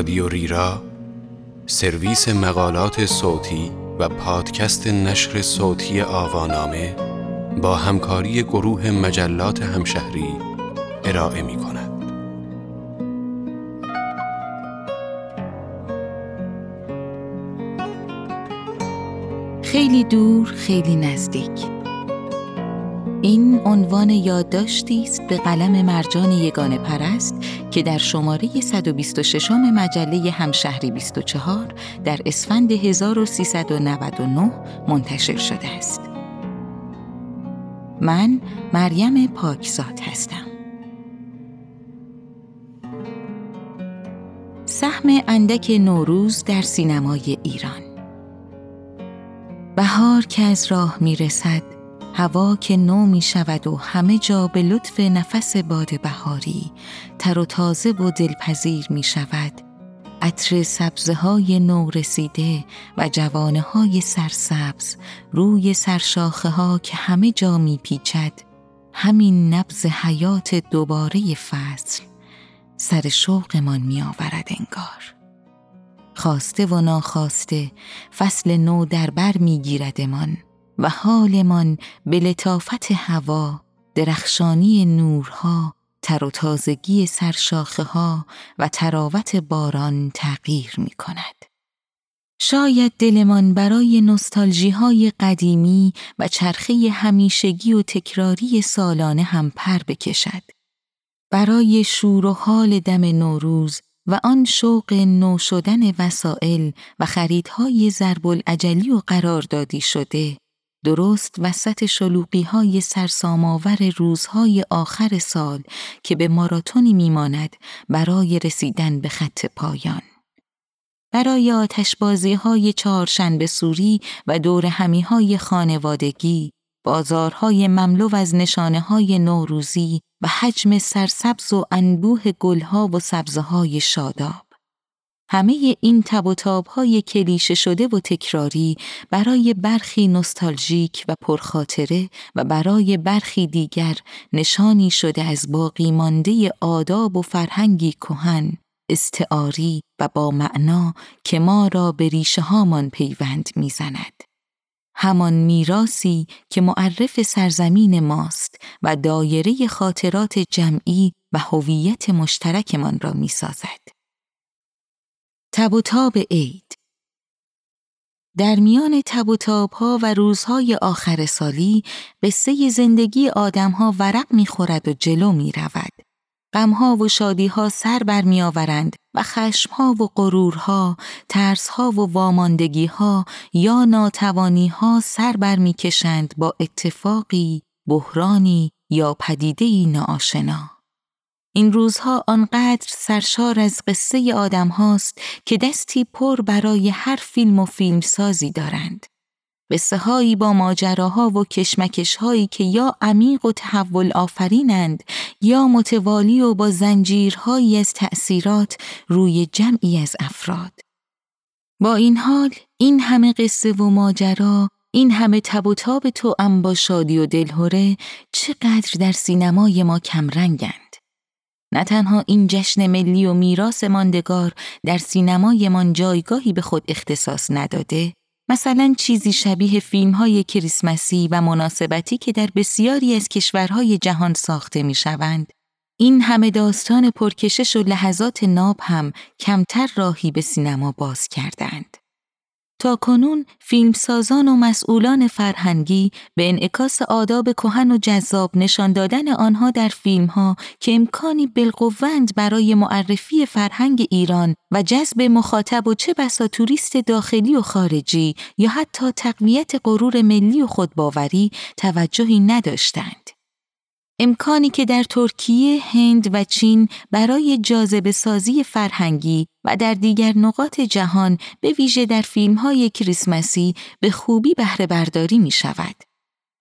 رادیو ریرا سرویس مقالات صوتی و پادکست نشر صوتی آوانامه با همکاری گروه مجلات همشهری ارائه می کند. خیلی دور خیلی نزدیک این عنوان یادداشتی است به قلم مرجان یگانه پرست که در شماره 126 مجله همشهری 24 در اسفند 1399 منتشر شده است. من مریم پاکزاد هستم. سهم اندک نوروز در سینمای ایران بهار که از راه می‌رسد هوا که نو می شود و همه جا به لطف نفس باد بهاری تر و تازه و دلپذیر می شود. عطر سبزه های نو رسیده و جوانه های سرسبز روی سرشاخه ها که همه جا می پیچد. همین نبز حیات دوباره فصل سر شوقمان می آورد انگار. خواسته و ناخواسته فصل نو در بر می گیردمان. و حالمان به لطافت هوا درخشانی نورها تر و تازگی سرشاخه ها و تراوت باران تغییر می کند. شاید دلمان برای نستالژی های قدیمی و چرخه همیشگی و تکراری سالانه هم پر بکشد. برای شور و حال دم نوروز و آن شوق نو شدن وسائل و خریدهای ضرب العجلی و قراردادی شده درست وسط شلوقی های سرساماور روزهای آخر سال که به ماراتونی میماند برای رسیدن به خط پایان. برای آتشبازی های چهارشنبه سوری و دور همی های خانوادگی، بازارهای مملو از نشانه های نوروزی و حجم سرسبز و انبوه گلها و سبزه های شاداب. همه این تب و های کلیشه شده و تکراری برای برخی نستالژیک و پرخاطره و برای برخی دیگر نشانی شده از باقی مانده آداب و فرهنگی کهن استعاری و با معنا که ما را به ریشه هامان پیوند می‌زند. همان میراسی که معرف سرزمین ماست و دایره خاطرات جمعی و هویت مشترکمان را می‌سازد. تب و تاب عید در میان تب و ها و روزهای آخر سالی قصه زندگی آدمها ورق می‌خورد و جلو می رود. غمها و شادیها سر بر می آورند و خشمها و غرورها، ترسها و واماندگیها یا ناتوانیها سر بر می کشند با اتفاقی، بحرانی یا پدیدهی ناآشنا. این روزها آنقدر سرشار از قصه آدم هاست که دستی پر برای هر فیلم و فیلم سازی دارند. قصه هایی با ماجراها و کشمکش هایی که یا عمیق و تحول آفرینند یا متوالی و با زنجیرهایی از تأثیرات روی جمعی از افراد. با این حال این همه قصه و ماجرا این همه تب و تاب تو با شادی و دلهوره چقدر در سینمای ما کمرنگند. نه تنها این جشن ملی و میراث ماندگار در سینمایمان جایگاهی به خود اختصاص نداده مثلا چیزی شبیه فیلم های کریسمسی و مناسبتی که در بسیاری از کشورهای جهان ساخته می شوند. این همه داستان پرکشش و لحظات ناب هم کمتر راهی به سینما باز کردند. تا کنون فیلمسازان و مسئولان فرهنگی به انعکاس آداب کهن و جذاب نشان دادن آنها در فیلمها که امکانی بالقوند برای معرفی فرهنگ ایران و جذب مخاطب و چه بسا توریست داخلی و خارجی یا حتی تقویت غرور ملی و خودباوری توجهی نداشتند. امکانی که در ترکیه، هند و چین برای جاذبه سازی فرهنگی و در دیگر نقاط جهان به ویژه در فیلم های کریسمسی به خوبی بهره برداری می شود.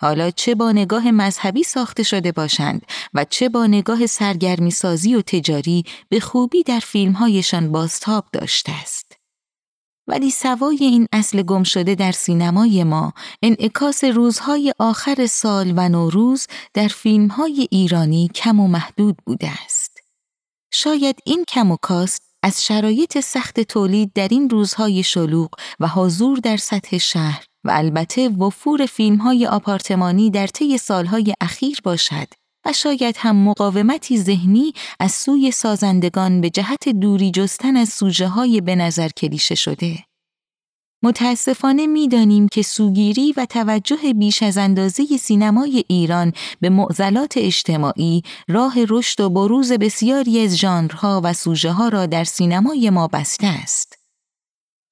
حالا چه با نگاه مذهبی ساخته شده باشند و چه با نگاه سرگرمی سازی و تجاری به خوبی در فیلم هایشان بازتاب داشته است. ولی سوای این اصل گم شده در سینمای ما انعکاس روزهای آخر سال و نوروز در فیلمهای ایرانی کم و محدود بوده است. شاید این کم و کاست از شرایط سخت تولید در این روزهای شلوغ و حضور در سطح شهر و البته وفور فیلم های آپارتمانی در طی سالهای اخیر باشد و شاید هم مقاومتی ذهنی از سوی سازندگان به جهت دوری جستن از سوژه های به نظر کلیشه شده. متاسفانه می‌دانیم که سوگیری و توجه بیش از اندازه سینمای ایران به معضلات اجتماعی راه رشد و بروز بسیاری از ژانرها و سوژه ها را در سینمای ما بسته است.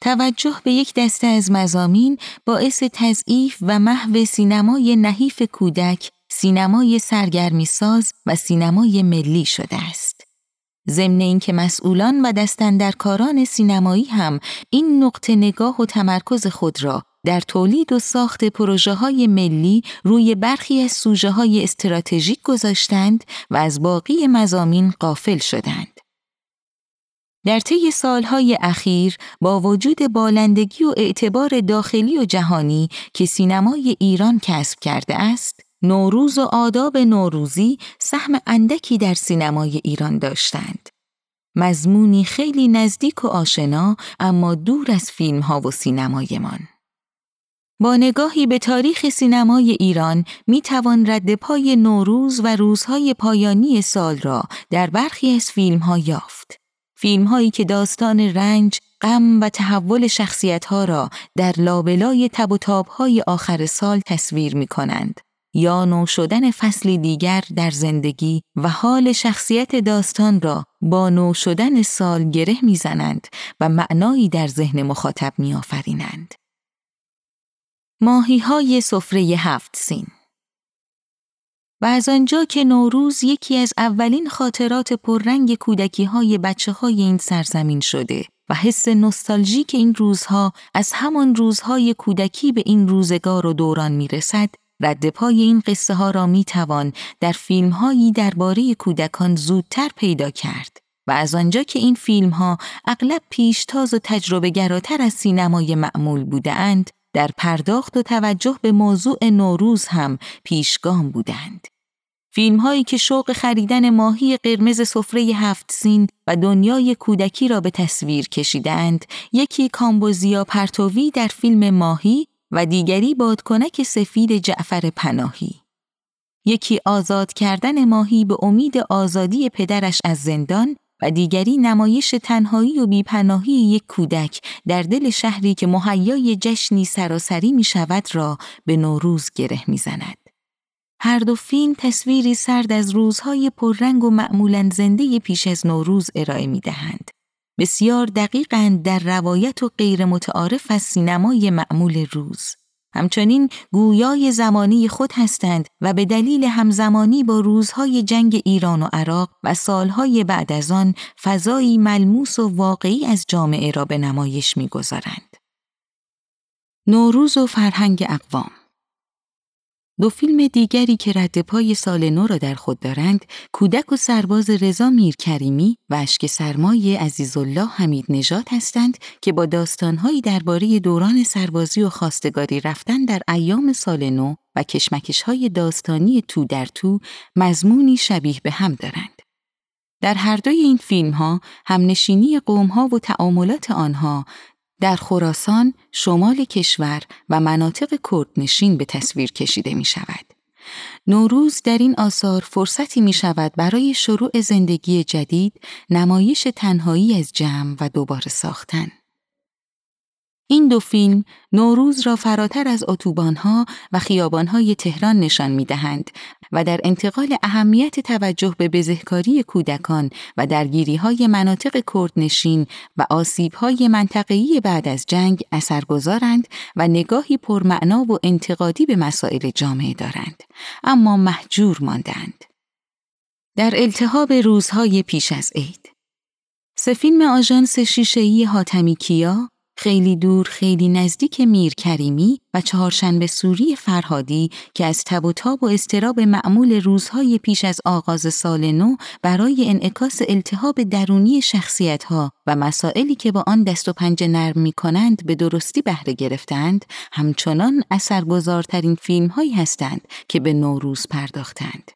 توجه به یک دسته از مزامین باعث تضعیف و محو سینمای نحیف کودک، سینمای سرگرمی ساز و سینمای ملی شده است. ضمن اینکه مسئولان و دستندرکاران سینمایی هم این نقطه نگاه و تمرکز خود را در تولید و ساخت پروژه های ملی روی برخی از سوژه های استراتژیک گذاشتند و از باقی مزامین قافل شدند. در طی سالهای اخیر با وجود بالندگی و اعتبار داخلی و جهانی که سینمای ایران کسب کرده است، نوروز و آداب نوروزی سهم اندکی در سینمای ایران داشتند. مضمونی خیلی نزدیک و آشنا اما دور از فیلم ها و سینمایمان. با نگاهی به تاریخ سینمای ایران می توان رد پای نوروز و روزهای پایانی سال را در برخی از فیلم ها یافت. فیلم هایی که داستان رنج، غم و تحول شخصیت ها را در لابلای تب و تاب های آخر سال تصویر می کنند یا نو شدن فصلی دیگر در زندگی و حال شخصیت داستان را با نو شدن سال گره می‌زنند و معنایی در ذهن مخاطب میآفرینند. ماهی های سفره هفت سین و از آنجا که نوروز یکی از اولین خاطرات پررنگ کودکی های بچه های این سرزمین شده و حس نوستالژیک این روزها از همان روزهای کودکی به این روزگار و دوران می‌رسد رد پای این قصه ها را می توان در فیلم هایی درباره کودکان زودتر پیدا کرد و از آنجا که این فیلم ها اغلب پیشتاز و تجربه گراتر از سینمای معمول بودند در پرداخت و توجه به موضوع نوروز هم پیشگام بودند. فیلم هایی که شوق خریدن ماهی قرمز سفره هفت سین و دنیای کودکی را به تصویر کشیدند، یکی کامبوزیا پرتوی در فیلم ماهی و دیگری بادکنک سفید جعفر پناهی. یکی آزاد کردن ماهی به امید آزادی پدرش از زندان و دیگری نمایش تنهایی و بیپناهی یک کودک در دل شهری که مهیای جشنی سراسری می شود را به نوروز گره می زند. هر دو فیلم تصویری سرد از روزهای پررنگ و معمولا زنده پیش از نوروز ارائه می دهند. بسیار دقیقند در روایت و غیر متعارف از سینمای معمول روز. همچنین گویای زمانی خود هستند و به دلیل همزمانی با روزهای جنگ ایران و عراق و سالهای بعد از آن فضایی ملموس و واقعی از جامعه را به نمایش می‌گذارند. نوروز و فرهنگ اقوام دو فیلم دیگری که رد پای سال نو را در خود دارند، کودک و سرباز رضا میرکریمی و اشک سرمای عزیزالله حمید نژاد هستند که با داستانهایی درباره دوران سربازی و خواستگاری رفتن در ایام سال نو و کشمکش های داستانی تو در تو مضمونی شبیه به هم دارند. در هر دوی این فیلم ها همنشینی قوم ها و تعاملات آنها در خراسان، شمال کشور و مناطق کردنشین به تصویر کشیده می شود. نوروز در این آثار فرصتی می شود برای شروع زندگی جدید، نمایش تنهایی از جمع و دوباره ساختن. این دو فیلم نوروز را فراتر از اتوبانها و خیابانهای تهران نشان می دهند و در انتقال اهمیت توجه به بزهکاری کودکان و درگیری های مناطق کردنشین و آسیب های منطقه‌ای بعد از جنگ اثرگذارند و نگاهی پرمعنا و انتقادی به مسائل جامعه دارند اما محجور ماندند. در التهاب روزهای پیش از عید سه فیلم آژانس شیشه‌ای حاتمی کیا خیلی دور خیلی نزدیک میر کریمی و چهارشنبه سوری فرهادی که از تب و تاب و استراب معمول روزهای پیش از آغاز سال نو برای انعکاس التهاب درونی شخصیتها و مسائلی که با آن دست و پنجه نرم می کنند به درستی بهره گرفتند همچنان اثرگذارترین فیلم هایی هستند که به نوروز پرداختند.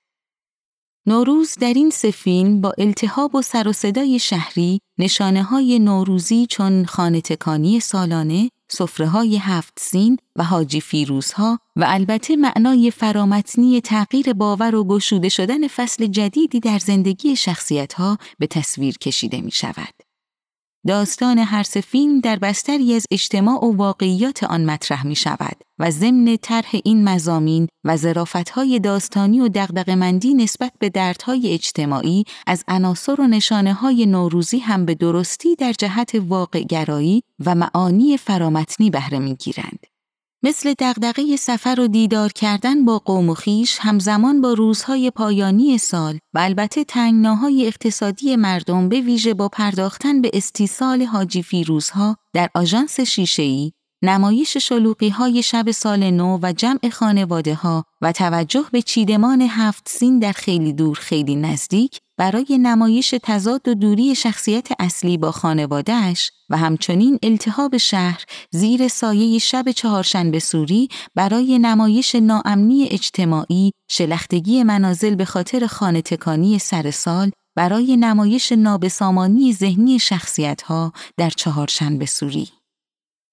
نوروز در این سه فیلم با التهاب و سر و صدای شهری نشانه های نوروزی چون خانه تکانی سالانه، سفره های هفت سین و حاجی فیروزها و البته معنای فرامتنی تغییر باور و گشوده شدن فصل جدیدی در زندگی شخصیت ها به تصویر کشیده می شود. داستان هر سه فیلم در بستری از اجتماع و واقعیات آن مطرح می شود و ضمن طرح این مزامین و ظرافتهای داستانی و دغدغه‌مندی نسبت به دردهای اجتماعی از عناصر و نشانه های نوروزی هم به درستی در جهت واقعگرایی و معانی فرامتنی بهره می‌گیرند. مثل دغدغه سفر و دیدار کردن با قوم و خیش همزمان با روزهای پایانی سال و البته تنگناهای اقتصادی مردم به ویژه با پرداختن به استیصال حاجی فیروزها در آژانس شیشه‌ای نمایش شلوقی های شب سال نو و جمع خانواده ها و توجه به چیدمان هفت سین در خیلی دور خیلی نزدیک برای نمایش تضاد و دوری شخصیت اصلی با خانوادهش و همچنین التهاب شهر زیر سایه شب چهارشنبه سوری برای نمایش ناامنی اجتماعی، شلختگی منازل به خاطر خانه تکانی سر سال برای نمایش نابسامانی ذهنی شخصیتها در چهارشنبه سوری.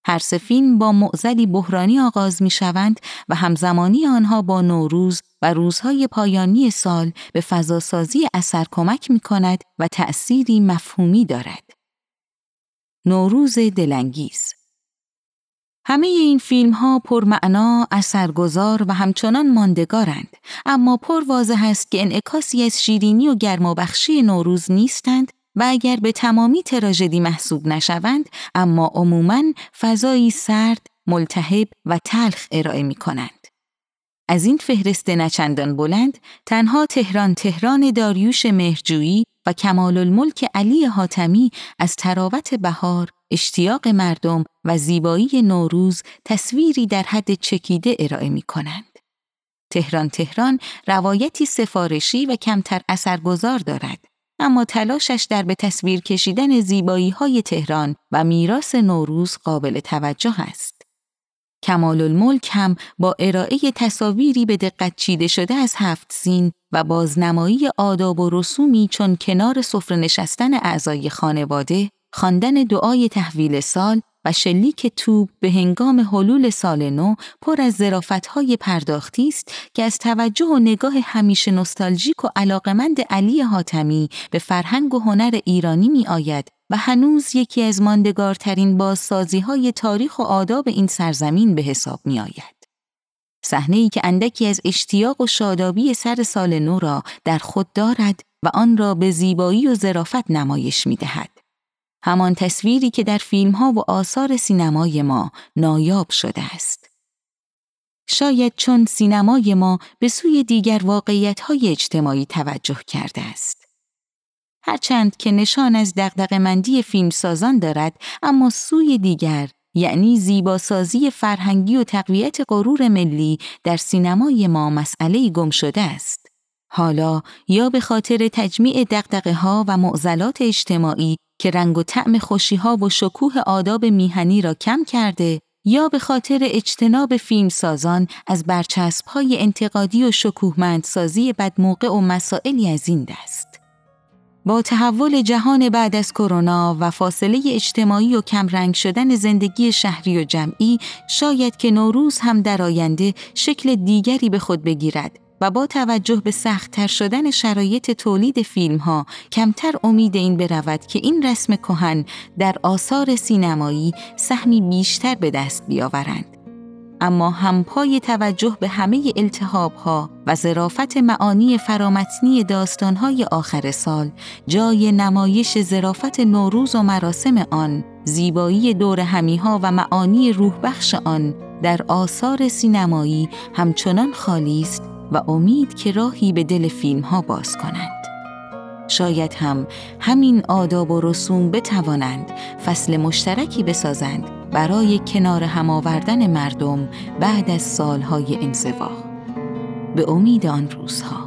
هر سه فیلم با معزلی بحرانی آغاز می شوند و همزمانی آنها با نوروز و روزهای پایانی سال به فضاسازی اثر کمک می کند و تأثیری مفهومی دارد. نوروز دلانگیز همه این فیلم ها پرمعنا، اثرگذار و همچنان ماندگارند، اما پر واضح است که انعکاسی از شیرینی و گرمابخشی نوروز نیستند و اگر به تمامی تراژدی محسوب نشوند اما عموماً فضایی سرد، ملتهب و تلخ ارائه می کنند. از این فهرست نچندان بلند تنها تهران تهران داریوش مهرجویی و کمال الملک علی حاتمی از تراوت بهار، اشتیاق مردم و زیبایی نوروز تصویری در حد چکیده ارائه می کنند. تهران تهران روایتی سفارشی و کمتر اثرگذار دارد اما تلاشش در به تصویر کشیدن زیبایی های تهران و میراث نوروز قابل توجه است. کمال الملک هم با ارائه تصاویری به دقت چیده شده از هفت سین و بازنمایی آداب و رسومی چون کنار سفره نشستن اعضای خانواده، خواندن دعای تحویل سال و شلیک توب به هنگام حلول سال نو پر از ظرافتهای پرداختی است که از توجه و نگاه همیشه نوستالژیک و علاقمند علی حاتمی به فرهنگ و هنر ایرانی می آید و هنوز یکی از ماندگارترین بازسازی های تاریخ و آداب این سرزمین به حساب می آید. صحنه ای که اندکی از اشتیاق و شادابی سر سال نو را در خود دارد و آن را به زیبایی و ظرافت نمایش می دهد. همان تصویری که در فیلم ها و آثار سینمای ما نایاب شده است. شاید چون سینمای ما به سوی دیگر واقعیت های اجتماعی توجه کرده است. هرچند که نشان از دقدقمندی فیلم سازان دارد اما سوی دیگر یعنی زیباسازی فرهنگی و تقویت غرور ملی در سینمای ما مسئله گم شده است. حالا یا به خاطر تجمیع دقدقه ها و معضلات اجتماعی که رنگ و طعم خوشیها و شکوه آداب میهنی را کم کرده یا به خاطر اجتناب فیلم سازان از برچسب های انتقادی و شکوهمندسازی بدموقع و مسائلی از این دست. با تحول جهان بعد از کرونا و فاصله اجتماعی و کمرنگ شدن زندگی شهری و جمعی شاید که نوروز هم در آینده شکل دیگری به خود بگیرد و با توجه به سختتر شدن شرایط تولید فیلم ها کمتر امید این برود که این رسم کهن در آثار سینمایی سهمی بیشتر به دست بیاورند. اما همپای توجه به همه التحاب ها و ظرافت معانی فرامتنی داستان های آخر سال جای نمایش ظرافت نوروز و مراسم آن زیبایی دور همیها و معانی روح بخش آن در آثار سینمایی همچنان خالی است و امید که راهی به دل فیلم ها باز کنند. شاید هم همین آداب و رسوم بتوانند فصل مشترکی بسازند برای کنار هم آوردن مردم بعد از سالهای انزوا. به امید آن روزها